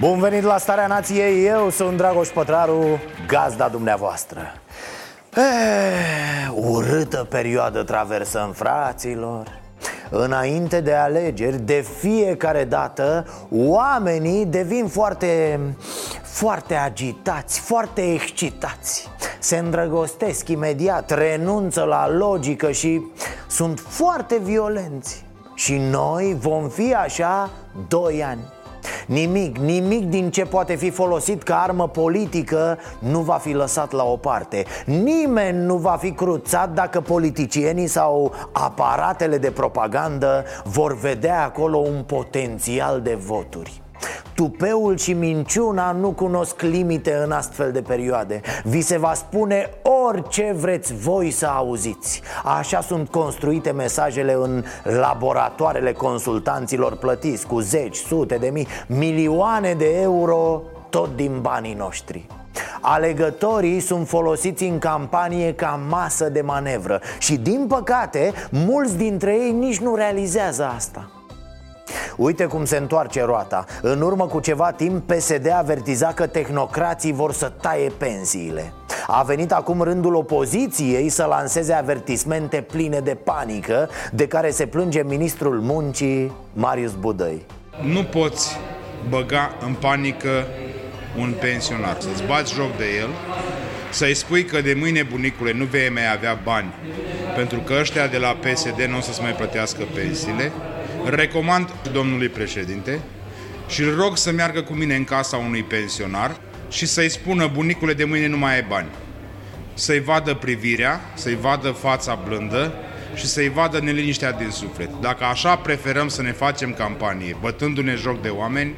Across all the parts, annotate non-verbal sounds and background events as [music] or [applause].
Bun venit la Starea Nației, eu sunt Dragoș Pătraru, gazda dumneavoastră. E, Urâtă perioadă traversăm, fraților. Înainte de alegeri, de fiecare dată, oamenii devin foarte, foarte agitați, foarte excitați. Se îndrăgostesc imediat, renunță la logică și sunt foarte violenți. Și noi vom fi așa doi ani Nimic, nimic din ce poate fi folosit ca armă politică nu va fi lăsat la o parte. Nimeni nu va fi cruțat dacă politicienii sau aparatele de propagandă vor vedea acolo un potențial de voturi Tupeul și minciuna nu cunosc limite în astfel de perioade. Vi se va spune orice vreți voi să auziți. Așa sunt construite mesajele în laboratoarele consultanților plătiți Cu zeci, sute de mii, milioane de euro tot din banii noștri. Alegătorii sunt folosiți în campanie ca masă de manevră Și din păcate, mulți dintre ei nici nu realizează asta Uite cum se întoarce roata. În urmă cu ceva timp PSD avertiza că tehnocrații vor să taie pensiile. A venit acum rândul opoziției să lanseze avertismente pline de panică De care se plânge ministrul muncii Marius Budăi Nu poți băga în panică un pensionar. Să-ți bați joc de el să-i spui că de mâine, bunicule, nu vei mai avea bani pentru că ăștia de la PSD nu o să-ți mai plătească pensiile recomand domnului președinte și îl rog să meargă cu mine în casa unui pensionar și să-i spună bunicule de mâine nu mai ai bani. Să-i vadă privirea, să-i vadă fața blândă și să-i vadă neliniștea din suflet. Dacă așa preferăm să ne facem campanie, bătându-ne joc de oameni,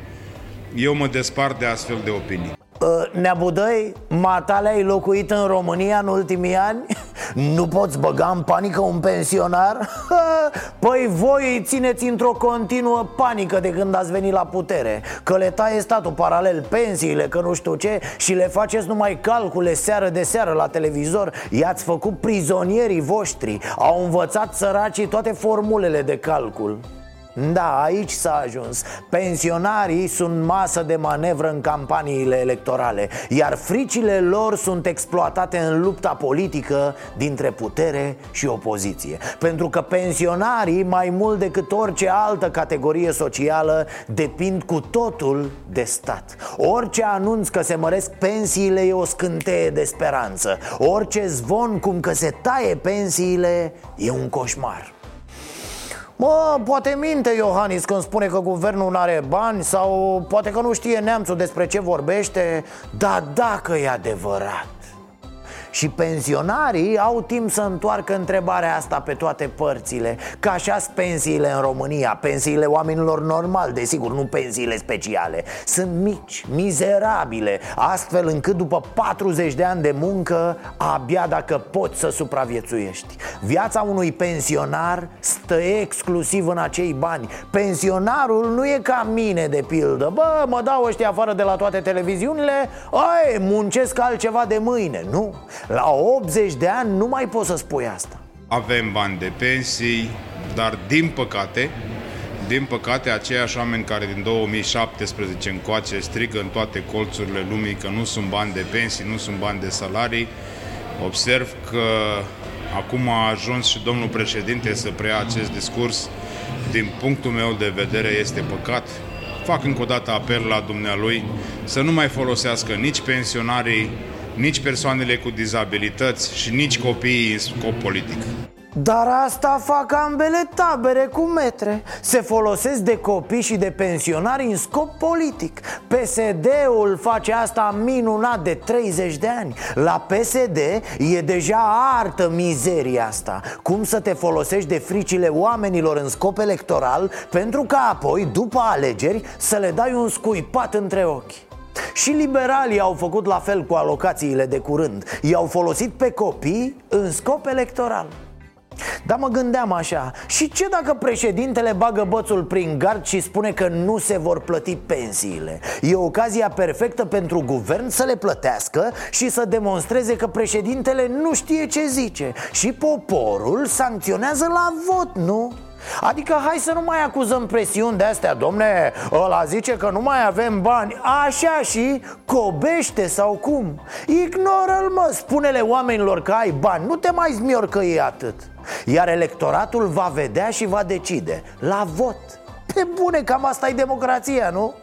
eu mă despart de astfel de opinii. Uh, Neabudăi, matale ai locuit în România în ultimii ani? [laughs] Nu poți băga în panică un pensionar? [laughs] Păi voi îi țineți într-o continuă panică de când ați venit la putere Că le taie statul paralel pensiile, că nu știu ce Și le faceți numai calcule seară de seară la televizor I-ați făcut prizonierii voștri Au învățat săracii toate formulele de calcul da, aici s-a ajuns. Pensionarii sunt masă de manevră în campaniile electorale Iar fricile lor sunt exploatate în lupta politică dintre putere și opoziție. Pentru că pensionarii, mai mult decât orice altă categorie socială Depind cu totul de stat. Orice anunț că se măresc pensiile e o scânteie de speranță. Orice zvon cum că se taie pensiile e un coșmar Mă, poate minte Iohannis când spune că guvernul nu are bani Sau poate că nu știe neamțul despre ce vorbește Dar dacă e adevărat și pensionarii au timp să întoarcă întrebarea asta pe toate părțile Ca așa pensiile în România Pensiile oamenilor normali, desigur, nu pensiile speciale. Sunt mici, mizerabile Astfel încât după 40 de ani de muncă Abia dacă poți să supraviețuiești. Viața unui pensionar stă exclusiv în acei bani. Pensionarul nu e ca mine, de pildă. Bă, mă dau ăștia afară de la toate televiziunile Ai, muncesc altceva de mâine. Nu, la 80 de ani nu mai poți să spui asta Avem bani de pensii, dar din păcate, din păcate, aceiași oameni care din 2017 încoace strigă în toate colțurile lumii că nu sunt bani de pensii, nu sunt bani de salarii, observ că acum a ajuns și domnul președinte să preia acest discurs. Din punctul meu de vedere este păcat. Fac încă o dată apel la dumnealui să nu mai folosească nici pensionarii, nici persoanele cu dizabilități și nici copiii în scop politic. Dar asta fac ambele tabere cu metre. Se folosesc de copii și de pensionari în scop politic. PSD-ul face asta minunat de 30 de ani. La PSD e deja artă mizeria asta. Cum să te folosești de fricile oamenilor în scop electoral Pentru ca apoi, după alegeri, să le dai un scuipat între ochi Și liberalii au făcut la fel cu alocațiile de curând I-au folosit pe copii în scop electoral dar mă gândeam așa Și ce dacă președintele bagă bățul prin gard și spune că nu se vor plăti pensiile? E ocazia perfectă pentru guvern să le plătească Și să demonstreze că președintele nu știe ce zice Și poporul sancționează la vot, nu? Adică hai să nu mai acuzăm presiuni de astea Domne, ăla zice că nu mai avem bani. Așa și cobește sau cum? Ignoră-l mă, spune-le oamenilor că ai bani. Nu te mai zmior că e atât. Iar electoratul va vedea și va decide. La vot. Pe bune, cam asta e democrația, nu?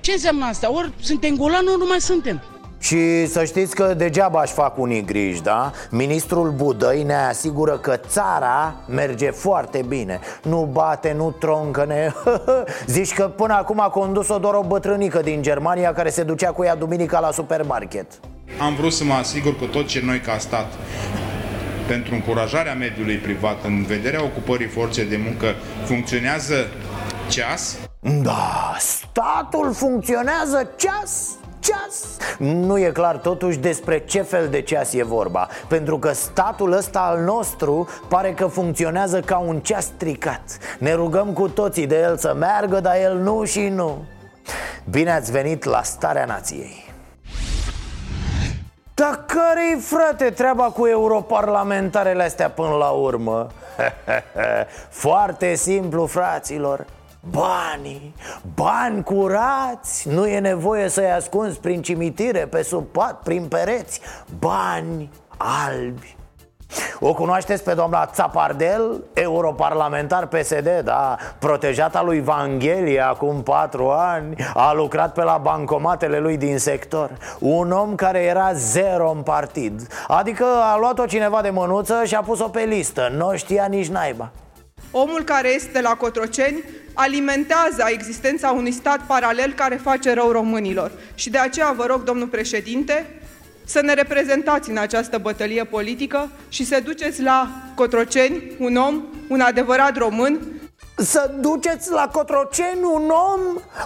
Ce înseamnă asta? Ori suntem golani, ori nu mai suntem și să știți că degeaba aș fac unii griji, da? Ministrul Budăi ne asigură că țara merge foarte bine Nu bate, nu troncăne [laughs] Zici că până acum a condus-o doar o bătrânică din Germania Care se ducea cu ea duminica la supermarket Am vrut să mă asigur că tot ce noi ca stat pentru încurajarea mediului privat în vederea ocupării forței de muncă funcționează ceas? Da, statul funcționează ceas ceas. Nu e clar totuși despre ce fel de ceas e vorba Pentru că statul ăsta al nostru pare că funcționează ca un ceas stricat. Ne rugăm cu toții de el să meargă, dar el nu și nu. Bine ați venit la Starea Nației. Dar care-i, frate, treaba cu europarlamentarele astea până la urmă? [laughs] Foarte simplu, fraților Banii, bani curați Nu e nevoie să-i ascunzi prin cimitire, pe sub pat, prin pereți. Bani albi. O cunoașteți pe doamna Țapardel, europarlamentar PSD, da? Protejata lui Vanghelie acum patru ani A lucrat pe la bancomatele lui din sector. Un om care era zero în partid. Adică a luat-o cineva de mânuță și a pus-o pe listă. Nu știa nici naiba. Omul care este la Cotroceni alimentează existența unui stat paralel care face rău românilor. Și de aceea vă rog, domnul președinte, să ne reprezentați în această bătălie politică și să duceți la Cotroceni un om, un adevărat român, să duceți la Cotroceni un om,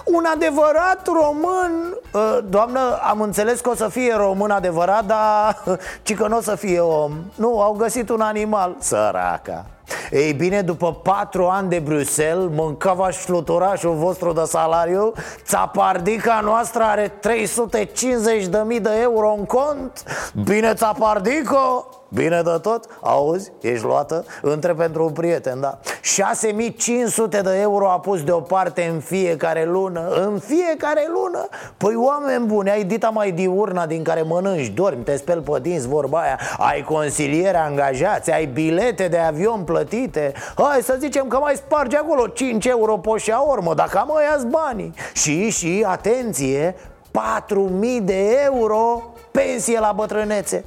un adevărat român. Ă, Doamnă, am înțeles că o să fie român adevărat, dar ci că nu o să fie om. Nu, au găsit un animal, săraca ei bine, după patru ani de Bruxelles, mâncava fluturașul vostru de salariu Țapardica noastră are 350.000 de euro în cont Bine, Țapardico! Bine de tot? Auzi? Ești luată? Între pentru un prieten, da 6500 de euro a pus deoparte în fiecare lună În fiecare lună? Păi oameni buni, ai dita mai diurna din care mănânci, dormi, te speli pe dinți, vorba aia Ai consiliere angajați, ai bilete de avion plătite Hai să zicem că mai spargi acolo 5 euro pe urmă Dacă am ia banii Și, și, atenție, 4000 de euro pensie la bătrânețe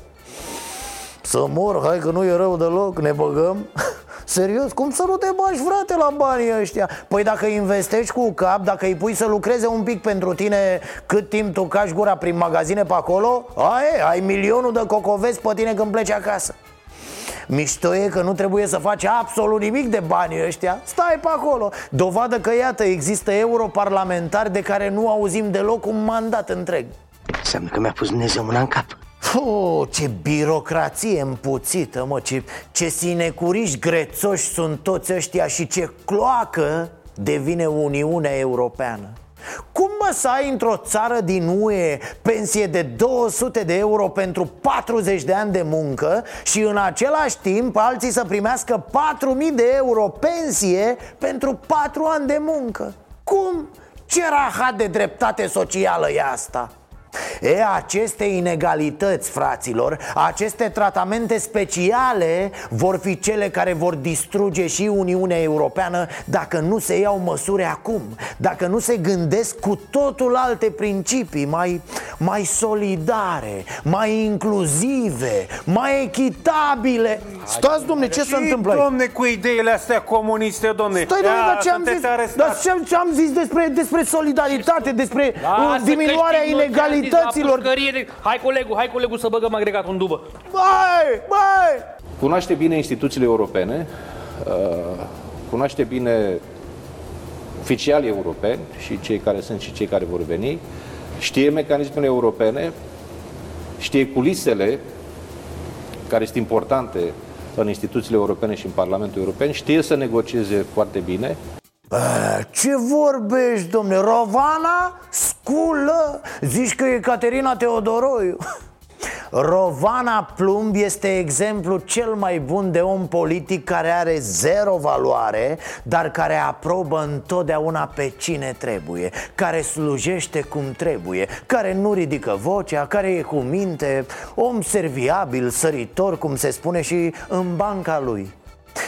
să mor, hai că nu e rău deloc, ne băgăm. [laughs] Serios, cum să nu te bagi, frate, la banii ăștia? Păi dacă investești cu cap, dacă îi pui să lucreze un pic pentru tine Cât timp tu cași gura prin magazine pe acolo Ai, ai milionul de cocovezi pe tine când pleci acasă. Mișto e că nu trebuie să faci absolut nimic de banii ăștia. Stai pe acolo. Dovadă că, iată, există europarlamentari de care nu auzim deloc un mandat întreg. Înseamnă că mi-a pus Dumnezeu mâna în cap Oh, ce birocrație împuțită, mă, ce, ce sinecuriști grețoși sunt toți ăștia și ce cloacă devine Uniunea Europeană cum mă să ai într-o țară din UE pensie de 200 de euro pentru 40 de ani de muncă și în același timp alții să primească 4000 de euro pensie pentru 4 ani de muncă? Cum? Ce rahat de dreptate socială e asta? E, aceste inegalități, fraților, aceste tratamente speciale vor fi cele care vor distruge și Uniunea Europeană dacă nu se iau măsuri acum, dacă nu se gândesc cu totul alte principii mai, mai solidare, mai inclusive, mai echitabile. Stați, domne, ce se întâmplă aici? domne, cu ideile astea comuniste, domne. Stai, domne, dar ce am zis, dar ce am, ce am zis despre, despre solidaritate, despre uh, diminuarea inegalității? Inegalităților Hai colegul, hai colegul să băgăm agregat un dubă Băi, băi Cunoaște bine instituțiile europene uh, Cunoaște bine oficialii europeni și cei care sunt și cei care vor veni știe mecanismele europene, știe culisele care sunt importante în instituțiile europene și în Parlamentul European, știe să negocieze foarte bine. Ce vorbești, domne? Rovana? Sculă? Zici că e Caterina Teodoroiu? [laughs] Rovana Plumb este exemplu cel mai bun de om politic care are zero valoare Dar care aprobă întotdeauna pe cine trebuie Care slujește cum trebuie Care nu ridică vocea, care e cu minte Om serviabil, săritor, cum se spune și în banca lui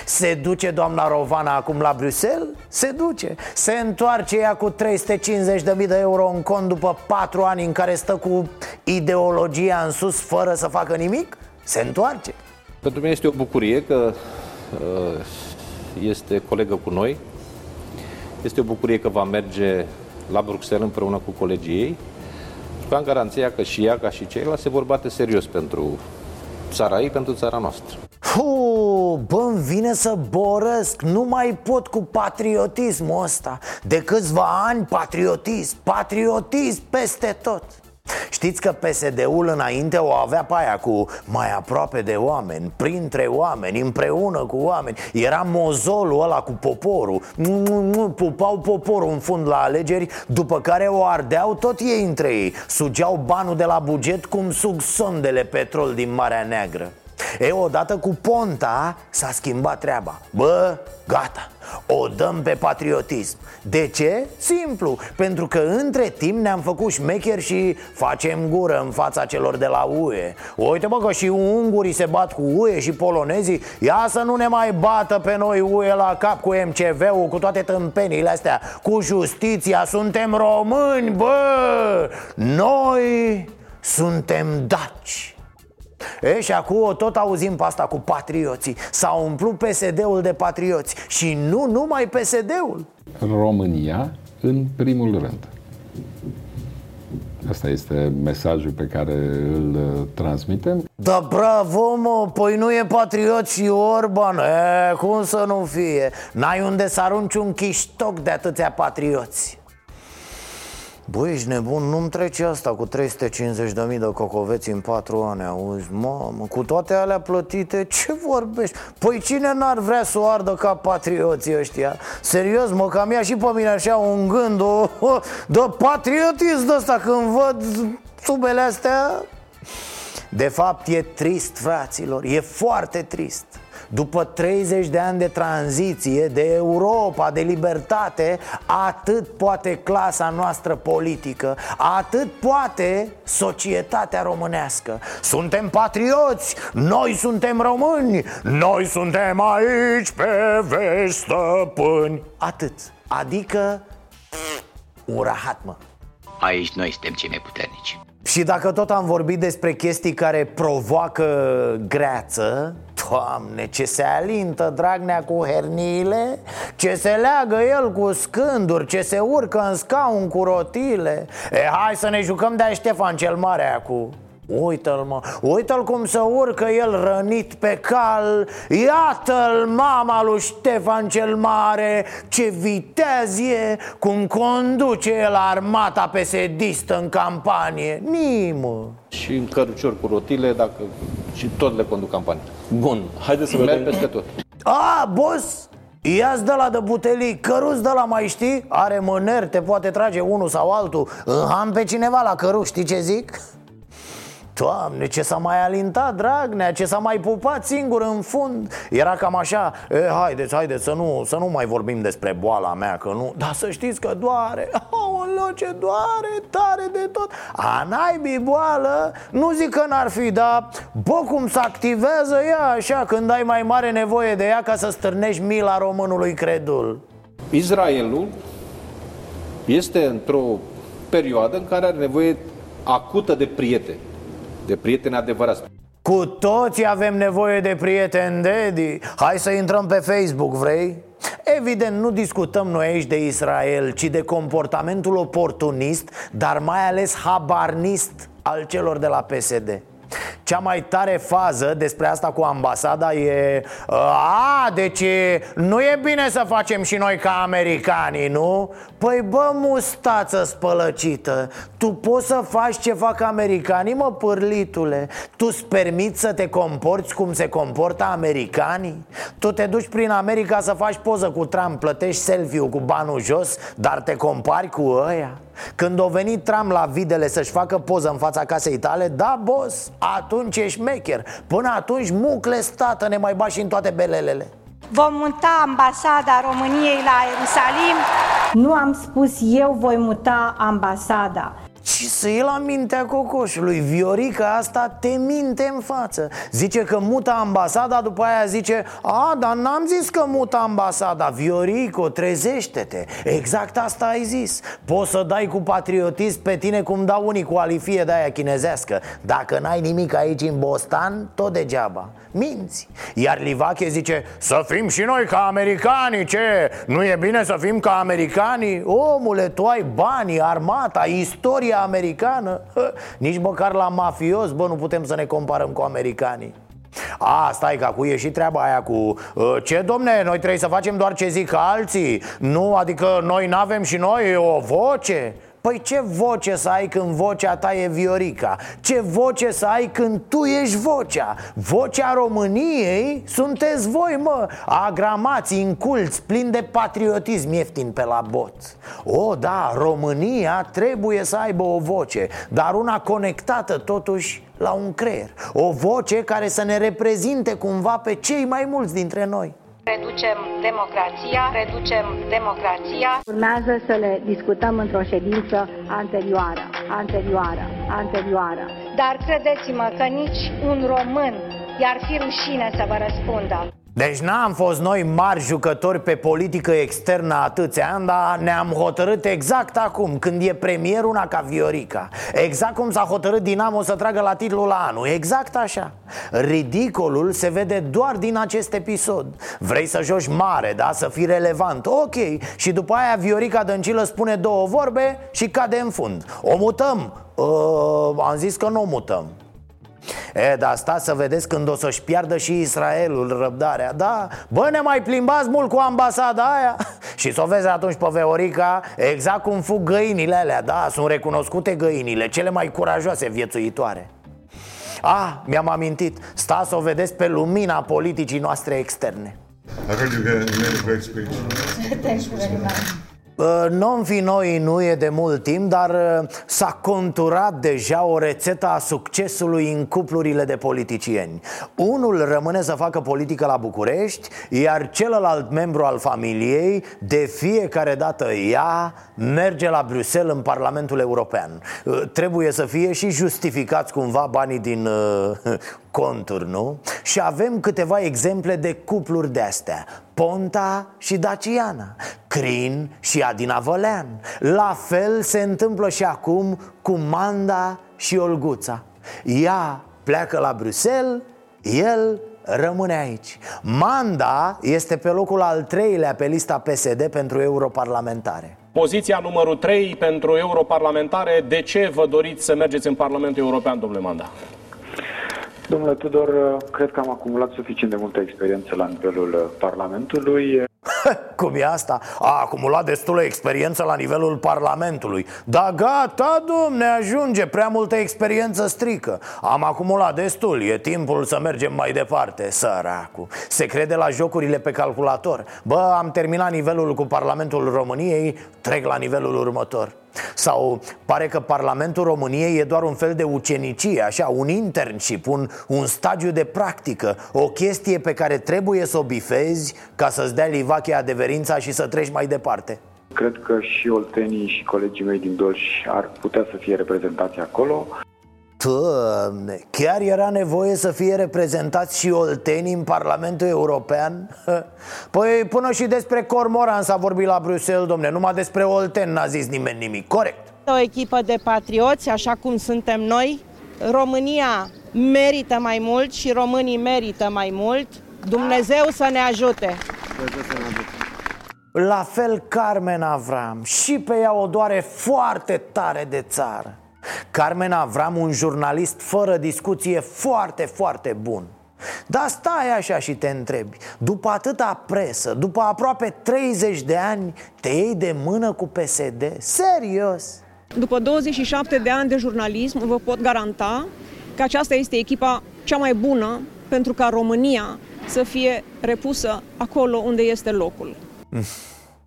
se duce doamna Rovana acum la Bruxelles? Se duce Se întoarce ea cu 350.000 de euro în cont după 4 ani în care stă cu ideologia în sus fără să facă nimic? Se întoarce Pentru mine este o bucurie că uh, este colegă cu noi. Este o bucurie că va merge la Bruxelles împreună cu colegii ei și am garanția că și ea, ca și ceilalți, se vor bate serios pentru țara ei, pentru țara noastră. Fu, bă, îmi vine să borăsc. Nu mai pot cu patriotismul ăsta. De câțiva ani patriotism Patriotism peste tot. Știți că PSD-ul înainte o avea pe aia cu mai aproape de oameni, printre oameni, împreună cu oameni. Era mozolul ăla cu poporul. Pupau poporul în fund la alegeri După care o ardeau tot ei între ei. Sugeau banul de la buget cum sug sondele petrol din Marea Neagră E, odată cu Ponta s-a schimbat treaba. Bă, gata, o dăm pe patriotism. De ce? Simplu, pentru că între timp ne-am făcut șmecheri și facem gură în fața celor de la UE Uite bă că și ungurii se bat cu UE și polonezii. Ia să nu ne mai bată pe noi UE la cap cu MCV-ul, cu toate tâmpenile astea. Cu justiția, suntem români, bă! Noi suntem daci E, și acum tot auzim pe asta cu patrioții. S-a umplut PSD-ul de patrioți Și nu numai PSD-ul România în primul rând. Asta este mesajul pe care îl uh, transmitem. Da, bravo, mă, păi nu e patriot și Orban e, Cum să nu fie? N-ai unde să arunci un chiștoc de atâția patrioți Băi, ești nebun, nu-mi trece asta cu 350.000 de cocoveți în 4 ani, auzi, mamă, cu toate alea plătite, ce vorbești? Păi cine n-ar vrea să o ardă ca patrioții ăștia? Serios, mă, cam ia și pe mine așa un gând o, o, de patriotism de ăsta când văd subele astea De fapt, e trist, fraților, e foarte trist după 30 de ani de tranziție, de Europa, de libertate Atât poate clasa noastră politică Atât poate societatea românească. Suntem patrioți, noi suntem români Noi suntem aici pe vești stăpâni. Atât, adică un rahat, mă Aici noi suntem cei mai puternici și dacă tot am vorbit despre chestii care provoacă greață Doamne, ce se alintă Dragnea cu herniile Ce se leagă el cu scânduri Ce se urcă în scaun cu rotile. E, hai să ne jucăm de Ștefan cel Mare acum Uită-l mă, uită-l cum să urcă el rănit pe cal. Iată-l mama lui Ștefan cel Mare. Ce viteaz e Cum conduce el armata pesedistă în campanie. Nimă Și în cărucior cu rotile dacă și tot le conduc campanie. Bun, haideți să Merg vedem. peste tot. A, boss, Ia-ți de la de butelii, căruț de la mai știi? Are mâner, te poate trage unul sau altul. Înham pe cineva la căruț, știi ce zic? Doamne, ce s-a mai alintat Dragnea, ce s-a mai pupat singur în fund. Era cam așa, e, haideți, haideți să nu, să nu mai vorbim despre boala mea, că nu. Dar să știți că doare, [laughs] aoleo, ce doare, tare de tot. A, naibii boală, nu zic că n-ar fi, dar bă, cum se activează ea așa când ai mai mare nevoie de ea ca să stârnești mila românului credul. Israelul este într-o perioadă în care are nevoie acută de prieteni de prieteni adevărați. Cu toți avem nevoie de prieteni, Daddy Hai să intrăm pe Facebook, vrei? Evident, nu discutăm noi aici de Israel, ci de comportamentul oportunist, dar mai ales habarnist al celor de la PSD Cea mai tare fază despre asta cu ambasada e A, deci nu e bine să facem și noi ca americanii, nu? Păi bă, mustață spălăcită Tu poți să faci ce fac americanii, mă, pârlitule Tu-ți permiți să te comporți cum se comportă americanii? Tu te duci prin America să faci poză cu Trump Plătești selfie-ul cu banul jos Dar te compari cu ăia? Când o venit Trump la videle să-și facă poză în fața casei tale Da, boss, atunci ești mecher Până atunci mucle stată ne mai bași în toate belelele Vom muta ambasada României la Ierusalim? Nu am spus eu voi muta ambasada. Și să iei la mintea cocoșului. Viorica asta te minte în față. Zice că mută ambasada, după aia zice A, dar n-am zis că mută ambasada. Viorico, trezește-te. Exact asta ai zis. Poți să dai cu patriotism pe tine cum dau unii cu alifie de aia chinezească. Dacă n-ai nimic aici în Bostan, tot degeaba Minți. Iar Livache zice Să fim și noi ca americanii, ce? Nu e bine să fim ca americanii? Omule, tu ai banii, armata, istoria americană. [laughs] Nici măcar la mafios, bă, nu putem să ne comparăm cu americanii. A, stai că cu e și treaba aia cu Ce domne, noi trebuie să facem doar ce zic alții? Nu, adică noi n-avem și noi o voce Păi ce voce să ai când vocea ta e Viorica? Ce voce să ai când tu ești vocea? Vocea României sunteți voi, mă Agramați, inculți, plini de patriotism ieftin pe la bot O, da, România trebuie să aibă o voce Dar una conectată totuși la un creier O voce care să ne reprezinte cumva pe cei mai mulți dintre noi Reducem democrația, reducem democrația. Urmează să le discutăm într-o ședință anterioară, anterioară, anterioară. Dar credeți-mă că nici un român i-ar fi rușine să vă răspundă. Deci n-am fost noi mari jucători pe politică externă atâția ani Dar ne-am hotărât exact acum Când e premier una ca Viorica. Exact cum s-a hotărât Dinamo să tragă la titlul la anul. Exact așa. Ridicolul se vede doar din acest episod. Vrei să joci mare, da? Să fii relevant. Ok. Și după aia Viorica Dăncilă spune două vorbe și cade în fund. O mutăm? Uh, am zis că nu o mutăm E, dar stați să vedeți când o să-și piardă și Israelul răbdarea Da, bă, ne mai plimbați mult cu ambasada aia Și să o vezi atunci pe Veorica Exact cum fug găinile alea Da, sunt recunoscute găinile Cele mai curajoase viețuitoare Ah, mi-am amintit Stați să o vedeți pe lumina politicii noastre externe I heard you made a great speech. Thank you very much. Uh, non fi noi nu e de mult timp, dar uh, s-a conturat deja o rețetă a succesului în cuplurile de politicieni. Unul rămâne să facă politică la București, iar celălalt membru al familiei, de fiecare dată ea, merge la Bruxelles în Parlamentul European. Uh, trebuie să fie și justificați cumva banii din conturi, nu? Și avem câteva exemple de cupluri de astea Ponta și Daciana Crin și Adina Vălean La fel se întâmplă și acum cu Manda și Olguța. Ea pleacă la Bruxelles, el rămâne aici. Manda este pe locul al treilea pe lista PSD pentru europarlamentare. Poziția numărul 3 pentru europarlamentare, de ce vă doriți să mergeți în Parlamentul European, domnule Manda? Domnule Tudor, cred că am acumulat suficient de multă experiență la nivelul Parlamentului. [laughs] Cum e asta? A acumulat destulă experiență la nivelul Parlamentului. Da gata, domne, ajunge. Prea multă experiență strică. Am acumulat destul, e timpul să mergem mai departe Săracu Se crede la jocurile pe calculator. Bă, am terminat nivelul cu Parlamentul României Trec la nivelul următor. Sau pare că Parlamentul României e doar un fel de ucenicie, așa, un internship, un, un stagiu de practică O chestie pe care trebuie să o bifezi ca să-ți dea livache adeverința și să treci mai departe. Cred că și oltenii și colegii mei din Dolj ar putea să fie reprezentați acolo. Doamne, chiar era nevoie să fie reprezentați și oltenii în Parlamentul European? [laughs] Păi până și despre Cormoran s-a vorbit la Bruxelles, domne. Numai despre olten n-a zis nimeni nimic, corect. O echipă de patrioți, așa cum suntem noi. România merită mai mult și românii merită mai mult. Dumnezeu să ne ajute La fel Carmen Avram Și pe ea o doare foarte tare de țară Carmen Avram, un jurnalist fără discuție foarte, foarte bun dar stai așa și te întrebi După atâta presă, după aproape 30 de ani Te iei de mână cu PSD? Serios? După 27 de ani de jurnalism vă pot garanta că aceasta este echipa cea mai bună pentru ca România să fie repusă acolo unde este locul.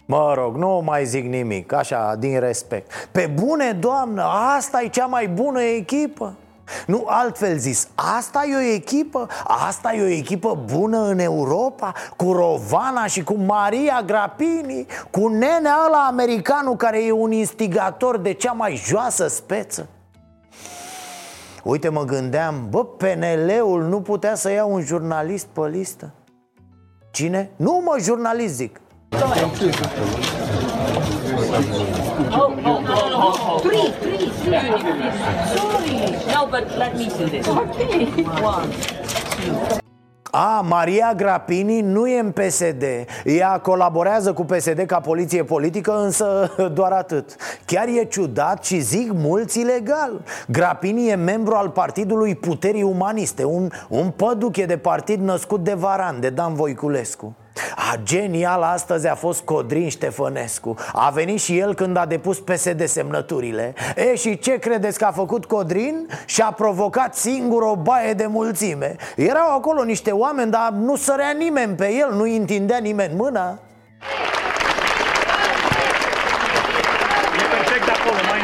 Mă rog, nu mai zic nimic, așa, din respect. Pe bune, doamnă, asta e cea mai bună echipă. Nu altfel zis, asta e o echipă, asta e o echipă bună în Europa Cu Rovana și cu Maria Grapini Cu nenea ăla americanul care e un instigator de cea mai joasă speță Uite, mă gândeam, bă, PNL-ul nu putea să ia un jurnalist pe listă? Cine? Nu, mă, jurnalist zic Oh, oh, oh, three, three, three. Sorry. No, but let me do this. Okay. One, two. A, Maria Grapini nu e în PSD Ea colaborează cu PSD ca poliție politică, însă [laughs] doar atât. Chiar e ciudat și zic mulți ilegal. Grapini e membru al Partidului Puterii Umaniste Un, un păduche de partid născut de Varan, de Dan Voiculescu a, genial astăzi a fost Codrin Ștefănescu. A venit și el când a depus PSD semnăturile. E, și ce credeți că a făcut Codrin? Și-a provocat singur o baie de mulțime. Erau acolo niște oameni, dar nu sărea nimeni pe el Nu-i întindea nimeni mâna E perfect de acolo, mai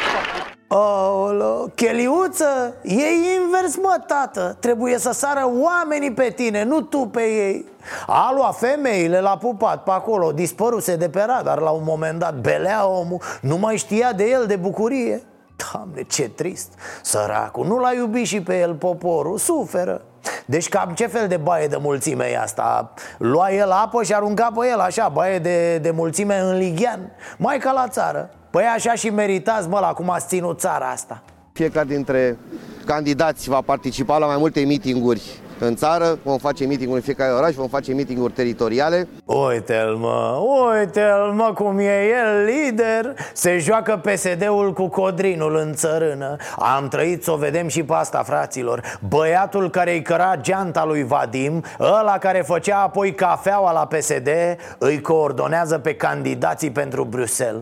Aolo, cheliuță, e invers mă, tată. Trebuie să sară oamenii pe tine, nu tu pe ei. A luat femeile, l-a pupat pe acolo Dispăruse de pe radar la un moment dat Belea omul, nu mai știa de el de bucurie Doamne, ce trist! Săracul, nu l-a iubit și pe el poporul, suferă. Deci cam ce fel de baie de mulțime e asta? Lua el apă și arunca pe el așa, baie de, de mulțime în lighean. Mai ca la țară. Păi așa și meritați, mă, la cum ați ținut țara asta. Fiecare dintre candidați va participa la mai multe mitinguri în țară, vom face meeting-uri în fiecare oraș, vom face meeting-uri teritoriale. Uite-l mă, uite-l mă cum e el lider Se joacă PSD-ul cu Codrinul în țărână Am trăit să o vedem și pe asta, fraților Băiatul care îi căra geanta lui Vadim Ăla care făcea apoi cafeaua la PSD Îi coordonează pe candidații pentru Bruxelles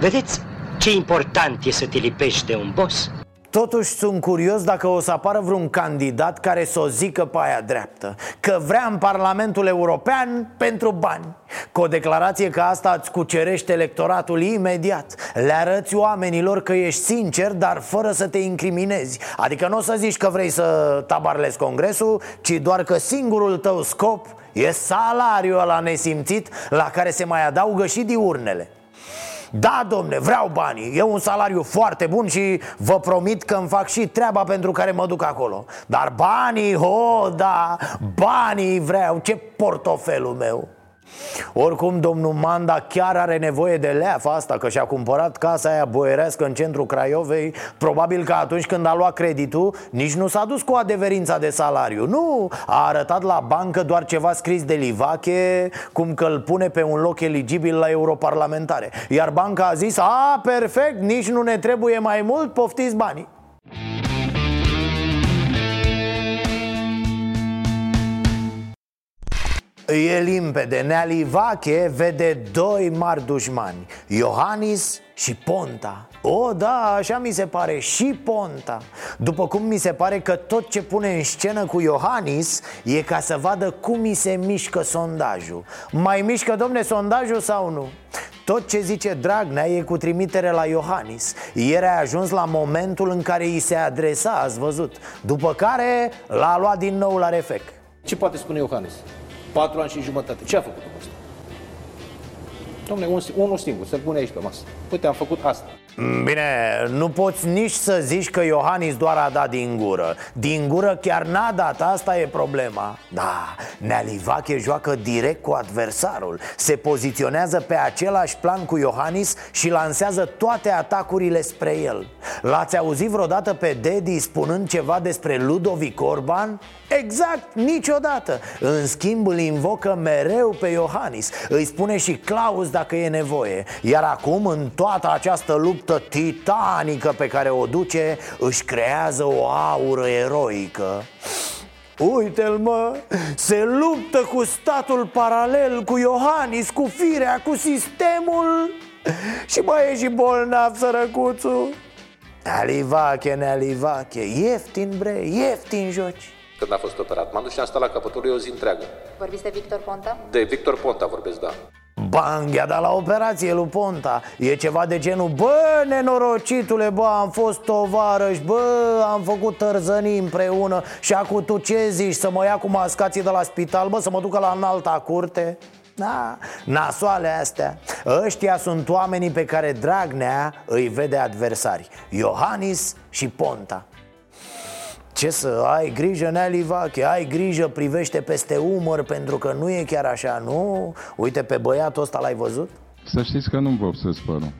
Vedeți ce important e să te lipești de un boss? Totuși sunt curios dacă o să apară vreun candidat care să o zică pe aia dreaptă Că vrea în Parlamentul European pentru bani. Cu o declarație ca asta îți cucerește electoratul imediat. Le arăți oamenilor că ești sincer, dar fără să te incriminezi. Adică nu o să zici că vrei să tabarlezi congresul Ci doar că singurul tău scop e salariul ăla nesimțit La care se mai adaugă și diurnele da, domne, vreau banii. E un salariu foarte bun și vă promit că îmi fac și treaba pentru care mă duc acolo. Dar banii, ho, da, banii vreau. Ce portofelul meu oricum, domnul Manda chiar are nevoie de leafa asta Că și-a cumpărat casa aia boierească în centrul Craiovei. Probabil că atunci când a luat creditul Nici nu s-a dus cu adeverința de salariu. Nu, a arătat la bancă doar ceva scris de Livache Cum că îl pune pe un loc eligibil la europarlamentare. Iar banca a zis, a, perfect, nici nu ne trebuie mai mult, poftiți banii E limpede, Neali Vache vede doi mari dușmani Iohannis și Ponta. O, da, așa mi se pare, și Ponta. După cum mi se pare că tot ce pune în scenă cu Iohannis E ca să vadă cum mi se mișcă sondajul. Mai mișcă, domne, sondajul sau nu? Tot ce zice Dragnea e cu trimitere la Iohannis. Ieri a ajuns la momentul în care îi se adresa, ați văzut După care l-a luat din nou la refec. Ce poate spune Iohannis? Patru ani și jumătate. Ce a făcut omul ăsta? Dom'le, un, unul singur, să-l pune aici pe masă. Uite, am făcut asta. Bine, nu poți nici să zici că Iohannis doar a dat din gură Din gură chiar n-a dat, asta e problema Da, Nealivache joacă direct cu adversarul Se poziționează pe același plan cu Iohannis și lansează toate atacurile spre el L-ați auzit vreodată pe Dedi spunând ceva despre Ludovic Orban? Exact, niciodată. În schimb îl invocă mereu pe Iohannis. Îi spune și Claus dacă e nevoie. Iar acum, în toată această luptă luptă titanică pe care o duce Își creează o aură eroică. Uite-l mă, se luptă cu statul paralel, cu Iohannis, cu firea, cu sistemul. Și mai e și bolnav sărăcuțul. Alivache, nealivache, ieftin bre, ieftin joci Când a fost operat, m-am dus și am stat la capătul lui o zi întreagă. Vorbiți de Victor Ponta? De Victor Ponta vorbesc, da. Bang, i-a dat la operație lui Ponta E ceva de genul Bă, nenorocitule, bă, am fost tovarăș Bă, am făcut tărzănii împreună Și acum tu ce zici? Să mă ia cu mascații de la spital Bă, să mă ducă la înalta curte? Da, nasoale astea Ăștia sunt oamenii pe care Dragnea îi vede adversari Iohannis și Ponta ce să ai grijă, Nelly Vache, ai grijă, privește peste umăr Pentru că nu e chiar așa, nu? Uite, pe băiatul ăsta l-ai văzut? Să știți că nu-mi vopsesc părul.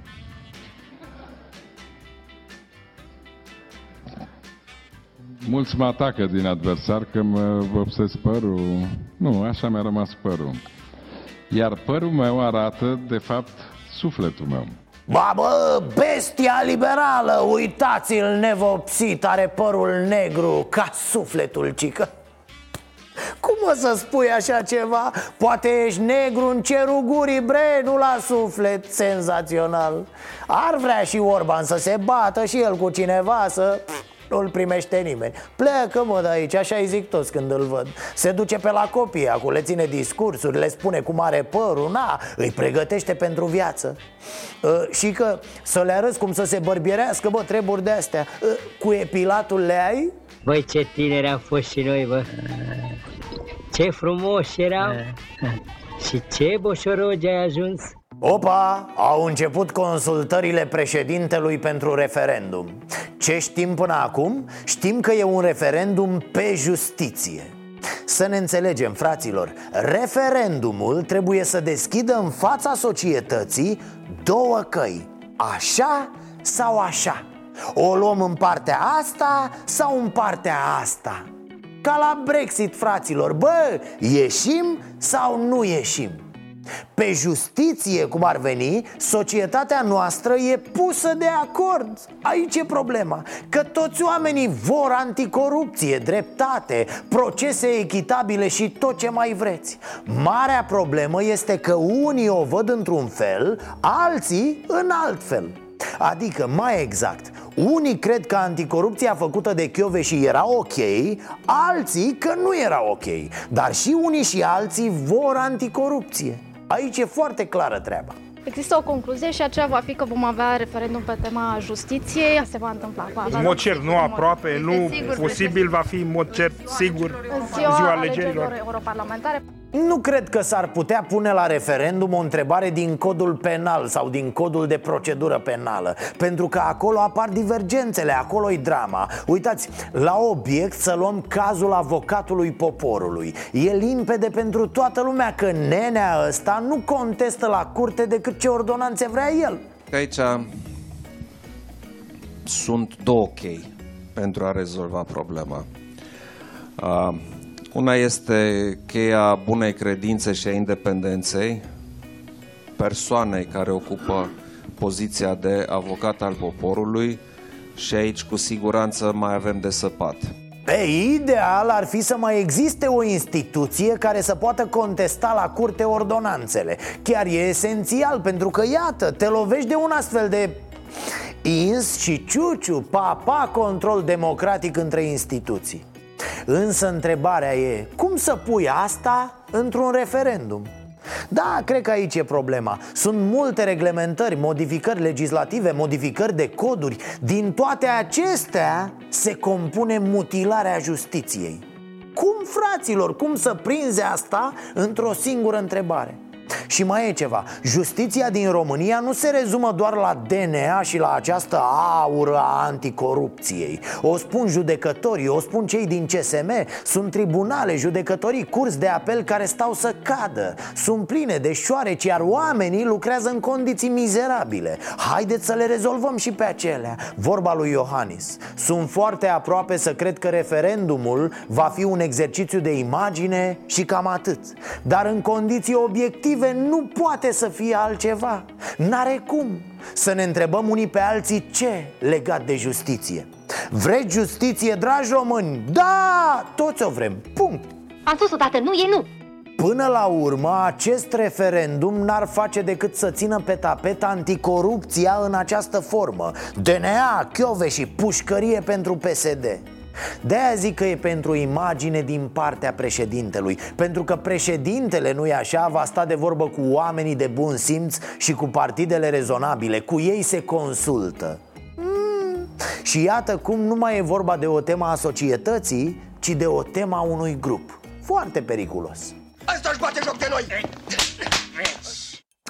Mulți mă atacă din adversar că mă vopsesc părul. Nu, așa mi-a rămas părul. Iar părul meu arată, de fapt, sufletul meu. Ba bă, bestia liberală, uitați-l nevopsit, are părul negru ca sufletul, cică cum o să spui așa ceva? Poate ești negru în cerul gurii, bre, nu la suflet Senzațional Ar vrea și Orban să se bată și el cu cineva Să nu-l primește nimeni. Pleacă mă de aici, așa îi zic toți când îl văd. Se duce pe la copii, acum le ține discursuri Le spune cum are părul, na, îi pregătește pentru viață. Uh, Și că să le arăți cum să se bărbierească, bă, treburi de astea uh, Cu epilatul le ai? Băi, ce tineri am fost și noi, bă. Ce frumos eram Și ce boșorogi ai ajuns Opa, au început consultările președintelui pentru referendum Ce știm până acum? Știm că e un referendum pe justiție să ne înțelegem, fraților Referendumul trebuie să deschidă în fața societății două căi Așa sau așa O luăm în partea asta sau în partea asta Ca la Brexit, fraților Bă, ieșim sau nu ieșim? Pe justiție, cum ar veni, societatea noastră e pusă de acord. Aici e problema Că toți oamenii vor anticorupție, dreptate, procese echitabile și tot ce mai vreți. Marea problemă este că unii o văd într-un fel, alții în alt fel. Adică, mai exact, unii cred că anticorupția făcută de și era ok Alții că nu era ok. Dar și unii și alții vor anticorupție Aici e foarte clară treaba Există o concluzie și aceea va fi că vom avea referendum pe tema justiției. Se va întâmpla. Va în mod cert, nu aproape, nu sigur, posibil, va fi în mod cert, sigur, ziua, ziua alegerilor europarlamentare. Nu cred că s-ar putea pune la referendum o întrebare din codul penal sau din codul de procedură penală Pentru că acolo apar divergențele, acolo e drama. Uitați, la obiect să luăm cazul avocatului poporului. E limpede pentru toată lumea că nenea ăsta nu contestă la curte decât ce ordonanțe vrea el. Aici sunt două chei pentru a rezolva problema. Uh, una este cheia bunei credințe și a independenței persoanei care ocupă poziția de avocat al poporului și aici cu siguranță mai avem de săpat. E, ideal ar fi să mai existe o instituție care să poată contesta la curte ordonanțele Chiar e esențial pentru că, iată, te lovești de un astfel de ins și ciuciu, papa, control democratic între instituții Însă întrebarea e, cum să pui asta într-un referendum? Da, cred că aici e problema Sunt multe reglementări, modificări legislative, modificări de coduri Din toate acestea se compune mutilarea justiției Cum, fraților, cum să prinzi asta într-o singură întrebare? Și mai e ceva. Justiția din România nu se rezumă doar la DNA și la această aură a anticorupției. O spun judecătorii, o spun cei din CSM Sunt tribunale, judecătorii, curs de apel care stau să cadă. Sunt pline de șoareci, iar oamenii lucrează în condiții mizerabile. Haideți să le rezolvăm și pe acelea. Vorba lui Iohannis. Sunt foarte aproape să cred că referendumul va fi un exercițiu de imagine și cam atât. Dar în condiții obiective nu poate să fie altceva. N-are cum Să ne întrebăm unii pe alții ce legat de justiție. Vreți justiție, dragi români? Da, toți o vrem, punct. Am spus odată nu e nu. Până la urmă, acest referendum n-ar face decât să țină pe tapet anticorupția în această formă. DNA, chiove și pușcărie pentru PSD de-aia zic că e pentru imagine din partea președintelui Pentru că președintele, nu-i așa, va sta de vorbă cu oamenii de bun simț și cu partidele rezonabile. Cu ei se consultă. Mm. Și iată cum nu mai e vorba de o temă a societății, ci de o temă a unui grup. Foarte periculos. Asta își bate joc de noi!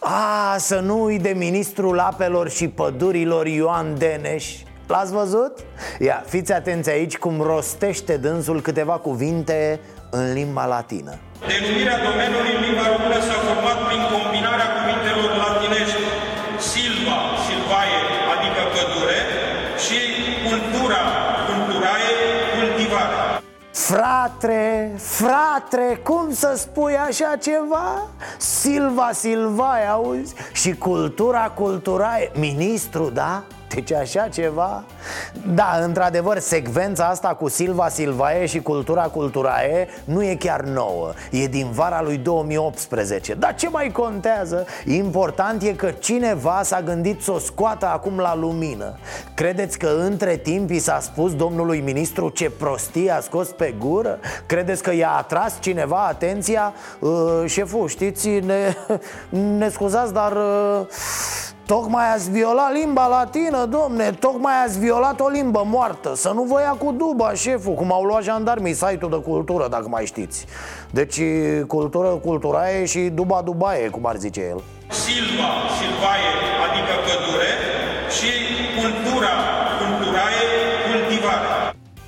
A, să nu uit de ministrul apelor și pădurilor Ioan Deneș L-ați văzut? Ia, fiți atenți aici cum rostește dânsul câteva cuvinte în limba latină Denumirea domeniului în limba română s-a format prin combinarea cuvintelor latinești silva, silvae, adică pădure, și cultura, culturae, cultivare. Frate, frate, cum să spui așa ceva? Silva Silvae, auzi? Și cultura culturae, ministru, da? Deci așa ceva? Da, într-adevăr, secvența asta cu Silva Silvae și Cultura Culturae nu e chiar nouă E din vara lui 2018 Dar ce mai contează? Important e că cineva s-a gândit să o scoată acum la lumină Credeți că între timp i s-a spus domnului ministru ce prostie a scos pe gură? Credeți că i-a atras cineva atenția? Uh, șeful, știți, ne, [laughs] ne scuzați, dar... Uh, Tocmai ați violat limba latină, domne Tocmai ați violat o limbă moartă. Să nu vă ia cu duba, șeful Cum au luat jandarmii site-ul de cultură, dacă mai știți. Deci cultură, culturae și duba dubaie, cum ar zice el. Silva, silvae, adică pădure Și cultura, culturae, cultivare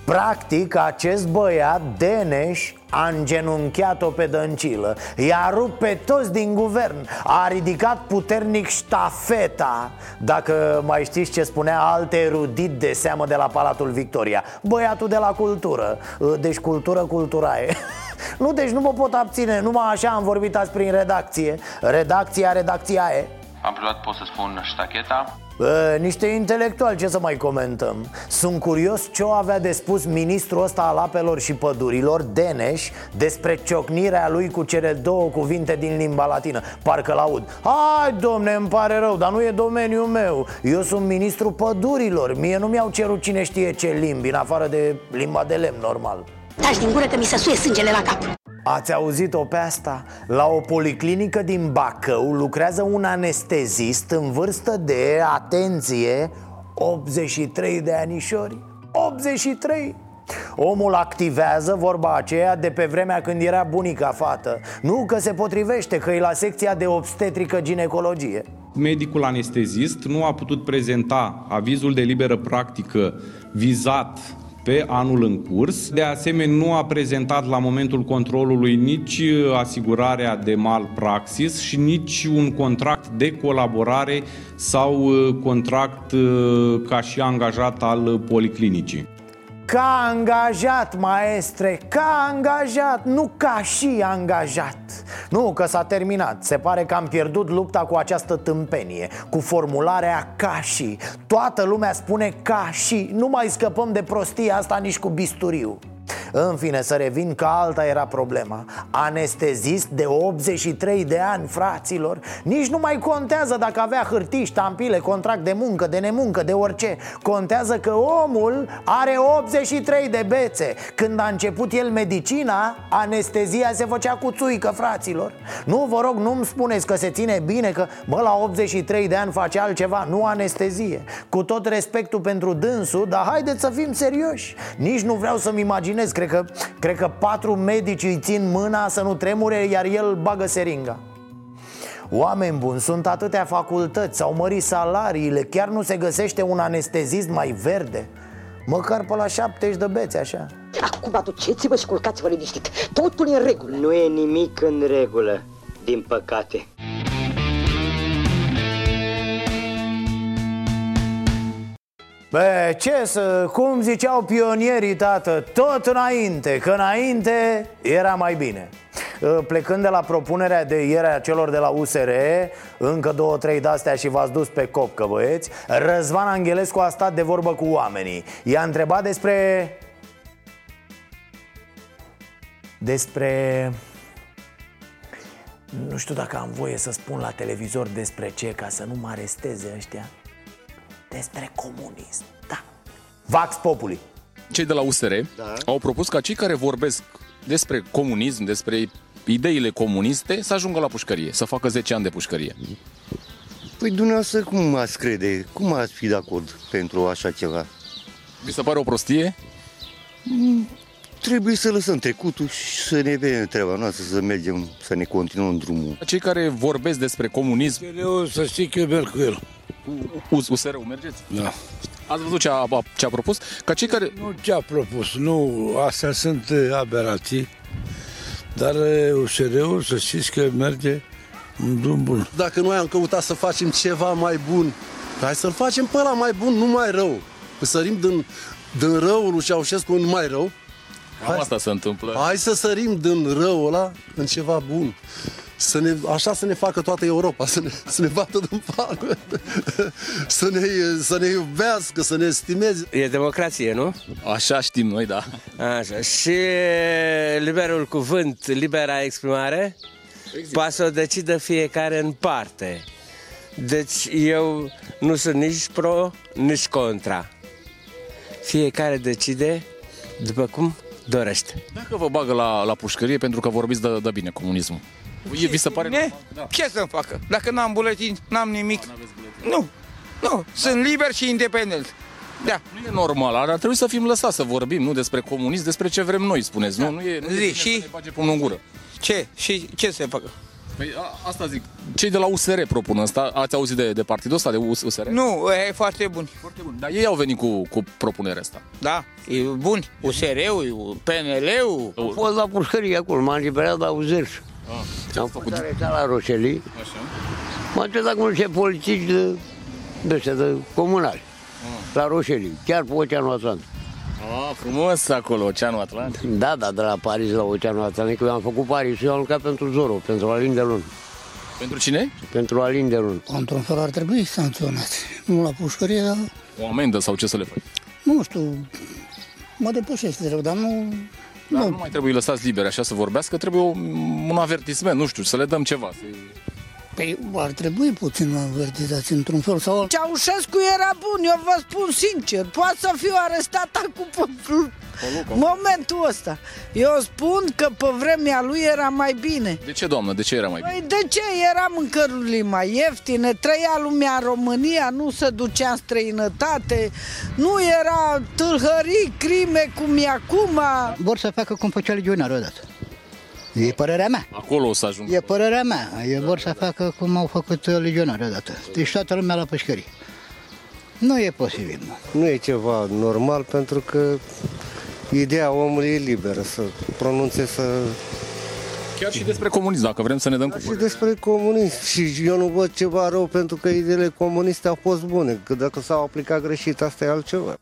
Practic, acest băiat, Deneș, a îngenunchiat-o pe dăncilă. I-a rupt pe toți din guvern. A ridicat puternic ștafeta. Dacă mai știți ce spunea alte erudit de seamă de la Palatul Victoria Băiatul de la cultură. Deci cultură culturae [laughs] Nu, deci nu mă pot abține. Numai așa am vorbit azi prin redacție. Redacția, redacția e. Am preluat, pot să spun, ștacheta Bă, niște intelectuali, ce să mai comentăm? Sunt curios ce o avea de spus ministrul ăsta al apelor și pădurilor, Deneș Despre ciocnirea lui cu cele două cuvinte din limba latină. Parcă l-aud. Hai, domne, îmi pare rău, dar nu e domeniul meu. Eu sunt ministrul pădurilor. Mie nu mi-au cerut cine știe ce limbi În afară de limba de lemn, normal. Taci din gură că mi se suie sângele la cap Ați auzit-o pe asta? La o policlinică din Bacău lucrează un anestezist în vârstă de, atenție, 83 de anișori 83! Omul activează, vorba aceea, de pe vremea când era bunica fată Nu că se potrivește, că e la secția de obstetrică ginecologie Medicul anestezist nu a putut prezenta avizul de liberă practică vizat pe anul în curs. De asemenea, nu a prezentat la momentul controlului nici asigurarea de malpraxis și nici un contract de colaborare sau uh, contract uh, ca și angajat al policlinicii. Ca angajat, maestre, ca angajat, nu ca și angajat. Nu, că s-a terminat, se pare că am pierdut lupta cu această tâmpenie Cu formularea ca și. Toată lumea spune ca și. Nu mai scăpăm de prostia asta nici cu bisturiu în fine, să revin că alta era problema. Anestezist de 83 de ani, fraților. Nici nu mai contează dacă avea hârtii, ștampile, contract de muncă, de nemuncă, de orice. Contează că omul are 83 de bețe. Când a început el medicina, anestezia se făcea cu țuică, fraților. Nu, vă rog, nu-mi spuneți că se ține bine Că, bă, la 83 de ani face altceva, nu anestezie. Cu tot respectul pentru dânsul, dar haideți să fim serioși. Nici nu vreau să-mi imaginez, cred că, cred că patru medici îi țin mâna să nu tremure, iar el bagă seringa. Oameni buni, sunt atâtea facultăți, s-au mărit salariile Chiar nu se găsește un anestezist mai verde? Măcar pe la 70 de beți, așa. Acum aduceți-vă și culcați-vă liniștit. Totul e în regulă. Nu e nimic în regulă, din păcate Bă, ce să, cum ziceau pionierii, tată, tot înainte, că înainte era mai bine. Uh, Plecând de la propunerea de ieri a celor de la USR Încă două, trei de-astea și v-ați dus pe copcă, băieți Răzvan Angelescu a stat de vorbă cu oamenii. I-a întrebat despre... Despre... Nu știu dacă am voie să spun la televizor despre ce Ca să nu mă aresteze ăștia Despre comunism, da Vax Populi Cei de la USR da. au propus ca cei care vorbesc despre comunism, despre ideile comuniste, să ajungă la pușcărie, să facă 10 ani de pușcărie. Păi dumneavoastră cum ați crede? Cum ați fi de acord pentru așa ceva? Vi se pare o prostie? Mm, Trebuie să lăsăm trecutul și să ne vedem treaba noastră, să mergem, să ne continuăm drumul. Cei care vorbesc despre comunism... Eu să știi că eu merg cu el. USR-ul mergeți? Da. Ați văzut ce a, a- ce a propus? Ca cei care... Nu ce a propus, nu, astea sunt eh, aberații, dar eh, USR-ul să știți că merge în drum bun. Dacă noi am căutat să facem ceva mai bun, hai să-l facem pe ăla mai bun, nu mai rău. Că sărim din, din răul lui Ceaușescu în mai rău. Cam asta se întâmplă. Hai să sărim din răul ăla în ceva bun. Să ne, așa să ne facă toată Europa, să ne, să ne bată din palme, [laughs] să ne, să ne iubească, să ne estimeze. E democrație, nu? Așa știm noi, da. Așa. Și liberul cuvânt, libera exprimare, poate să o decidă fiecare în parte. Deci eu nu sunt nici pro, nici contra. Fiecare decide după cum dorește. Dacă vă bagă la, la pușcărie pentru că vorbiți de, de bine comunismul. E, vi se pare... Ne? Da. Ce să-mi facă? Dacă n-am buletin, n-am nimic. Nu, nu, sunt liber și independent. Da. Nu e normal, ar trebui să fim lăsați să vorbim, nu despre comunism, despre ce vrem noi, spuneți. Nu, nu e, nu e Zi, bine și? să ne bage pumnul în gură. Ce? Și ce să facă? Păi a, asta zic. Cei de la USR propun asta. Ați auzit de, de partidul ăsta, de US- USR? Nu, e foarte bun. Foarte bun. Dar ei au venit cu, cu propunerea asta. Da, e bun. USR-ul, PNL-ul. Am fost la pușcărie acolo, m-am liberat la Uzerș. Ah, Am fost arestat la Roșeli. Așa. M-am întâlnit cu niște politici de, de, ăștia, de comunali. La Roșeli, chiar pe Oceanul Atlantic. Ah, frumos acolo, Oceanul Atlantic. Da, da, de la Paris la Oceanul Atlantic. Eu am făcut Paris, eu am lucrat pentru Zoro, pentru Alin de Lun. Pentru cine? Pentru Alin de Lun. Într-un fel ar trebui sancționați. Nu la pușcărie, dar O amendă sau ce să le faci? nu știu, mă depășește rău, dar nu... Dar nu. nu mai trebuie lăsați liberi așa să vorbească, trebuie un, un avertisment, nu știu, să le dăm ceva. Să... Păi ar trebui puțin avertizați într-un fel sau altul. Ceaușescu era bun, eu vă spun sincer. Poate să fiu arestat acum pe momentul ăsta. Eu spun că pe vremea lui era mai bine. De ce, doamnă? De ce era mai bine? Păi de ce eram mâncărurile mai ieftine, trăia lumea în România, nu se ducea în străinătate, nu era tâlhării, crime cum e acum. Vor să facă cum făcea legionarul odată. E părerea mea. Acolo o să ajung. E părerea mea. E vor să facă cum au făcut legionarii odată. Deci toată lumea la pășcării. Nu e posibil. Nu. Nu e ceva normal pentru că ideea omului e liberă să pronunțe, să... Chiar și despre comunism, dacă vrem să ne dăm cu Și despre comunism. Și eu nu văd ceva rău pentru că ideile comuniste au fost bune. Că dacă s-au aplicat greșit, asta e altceva.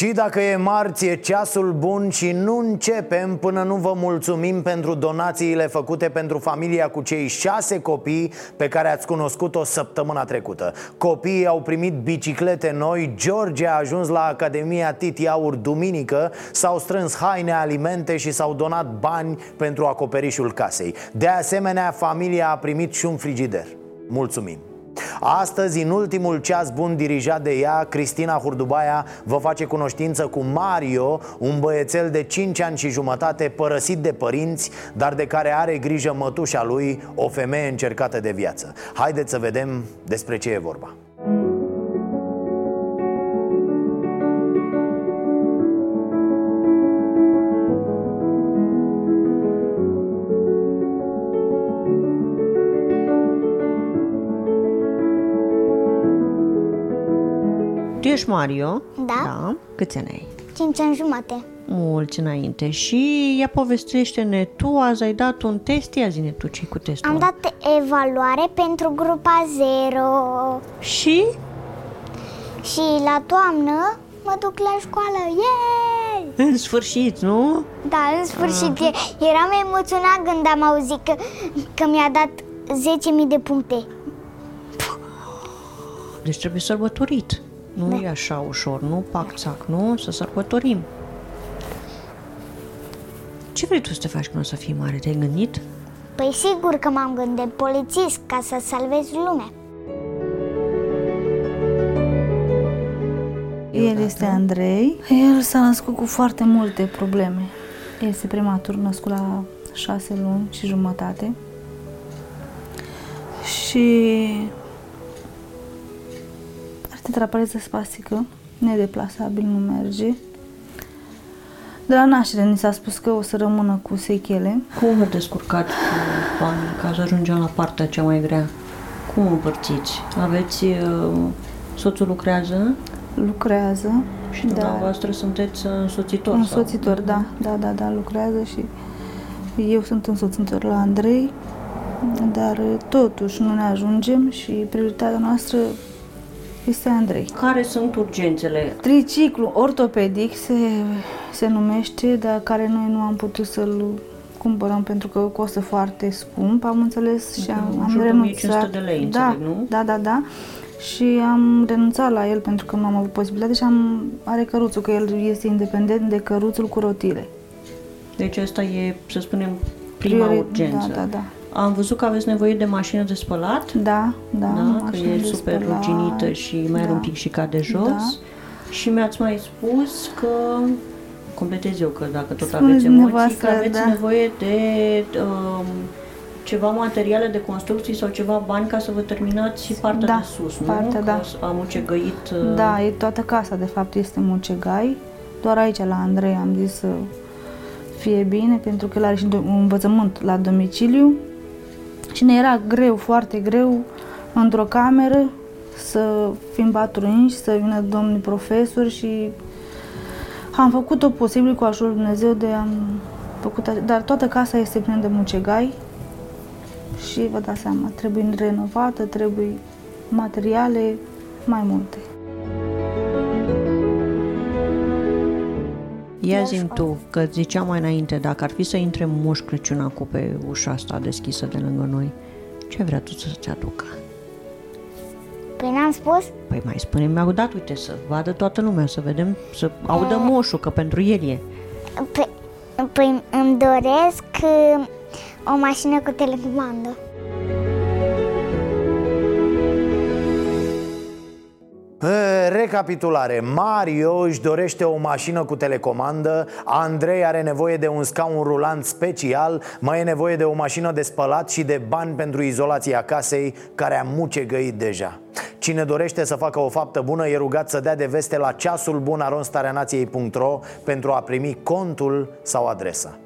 Și dacă e marți, e ceasul bun și nu începem până nu vă mulțumim pentru donațiile făcute pentru familia cu cei șase copii pe care ați cunoscut-o săptămâna trecută. Copiii au primit biciclete noi, George a ajuns la Academia Titi Aur duminică, s-au strâns haine, alimente și s-au donat bani pentru acoperișul casei. De asemenea, familia a primit și un frigider. Mulțumim! Astăzi, în ultimul ceas bun dirijat de ea, Cristina Hurdubaia vă face cunoștință cu Mario, un băiețel de 5 ani și jumătate părăsit de părinți, dar de care are grijă mătușa lui, o femeie încercată de viață. Haideți să vedem despre ce e vorba. Ești Mario? Da. da. Câți ani ai? 5 ani jumate. Mulți înainte. Și ea povestește-ne, tu azi ai dat un test, ia zine tu ce cu testul Am dat evaluare pentru grupa 0 Și? și la toamnă mă duc la școală, yay! În sfârșit, nu? Da, în sfârșit, e- eram emoționat când am auzit că, că mi-a dat 10.000 de puncte. Deci trebuie sărbătorit. Nu Da. e așa ușor, nu pac-țac, nu? Să sărbătorim. Ce vrei tu să te faci până să fii mare? Te-ai gândit? Păi sigur că m-am gândit polițist ca să salvez lumea. El este Andrei. El s-a născut cu foarte multe probleme. Este prematur, născut la șase luni și jumătate. Și are tetrapareză spastică, nedeplasabil, nu merge. De la naștere ni s-a spus că o să rămână cu sechele. Cum vă descurcați cu banii ca să ajungem la partea cea mai grea? Cum împărțiți? Aveți... uh, Soțul lucrează Lucrează. și dumneavoastră sunteți însoțitor? Însoțitor, sau? da, da, da, da, lucrează și eu sunt însoțitor la Andrei, dar totuși nu ne ajungem și prioritatea noastră este Andrei. Care sunt urgențele? Triciclu ortopedic se, se numește, dar care noi nu am putut să-l cumpărăm pentru că costă foarte scump, am înțeles și am, în am jur de renunțat. 1500 de lei, da, înțeleg, nu? Da, da, da. Și am renunțat la el pentru că nu am avut posibilitate și am are căruțul, că el este independent de căruțul cu rotile. Deci asta e, să spunem, prima Priori- urgență. Da, da, da. Am văzut că aveți nevoie de mașină de spălat. Da, da, da că mașină e de super spălat, ruginită și mai are da. un pic și cade jos. Da. Și mi-ați mai spus că completez eu că dacă tot Spuneți aveți emoții, dumneavoastră, că aveți da. nevoie de um, ceva materiale de construcții sau ceva bani ca să vă terminați și partea Da, de sus, nu? partea, că da. am ucegăit uh, Da, e toată casa, de fapt, este mucegai. Doar aici, la Andrei, am zis să fie bine, pentru că el are și do- un învățământ la domiciliu. Și ne era greu, foarte greu, într-o cameră, să fim patrunși, să vină domnii profesori și am făcut tot posibil cu ajutorul lui Dumnezeu de am făcut, a- dar toată casa este plină de mucegai și vă dați seama, trebuie renovată, trebuie materiale, mai multe. Ia zi tu, că ziceam mai înainte, dacă ar fi să intre Moș Crăciun acum pe ușa asta deschisă de lângă noi, ce vrea tu să-ți aducă? Păi n-am spus? Păi mai spune mi-au dat, uite, să vadă toată lumea, să vedem, să audă moșul, că pentru el e. Păi, păi îmi doresc uh, o mașină cu telecomandă. Recapitulare. Mario își dorește o mașină cu telecomandă. Andrei are nevoie de un scaun rulant special. Mai e nevoie de o mașină de spălat și de bani pentru izolația casei Care a mucegăit deja. Cine dorește să facă o faptă bună e rugat să dea de veste la ceasul bun aronstareanației.ro Pentru a primi contul sau adresa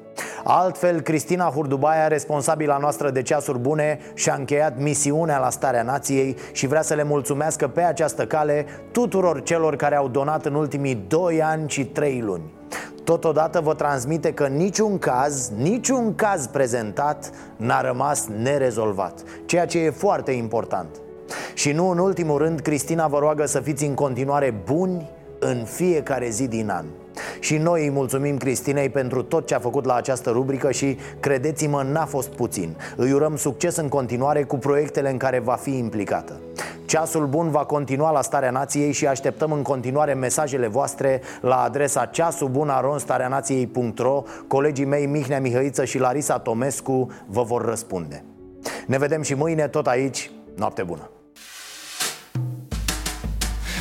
Altfel, Cristina Hurdubaia, responsabila noastră de ceasuri bune, și-a încheiat misiunea la Starea Nației și vrea să le mulțumească pe această cale tuturor celor care au donat în ultimii 2 ani și 3 luni. Totodată vă transmite că niciun caz, niciun caz prezentat n-a rămas nerezolvat, ceea ce e foarte important. Și nu în ultimul rând, Cristina vă roagă să fiți în continuare buni în fiecare zi din an. Și noi îi mulțumim Cristinei pentru tot ce a făcut la această rubrică și, credeți-mă, n-a fost puțin. Îi urăm succes în continuare cu proiectele în care va fi implicată. Ceasul bun va continua la Starea Nației și așteptăm în continuare mesajele voastre la adresa ceasubunaronstareanației.ro Colegii mei Mihnea Mihăiță și Larisa Tomescu vă vor răspunde. Ne vedem și mâine tot aici. Noapte bună!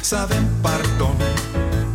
Să avem pardon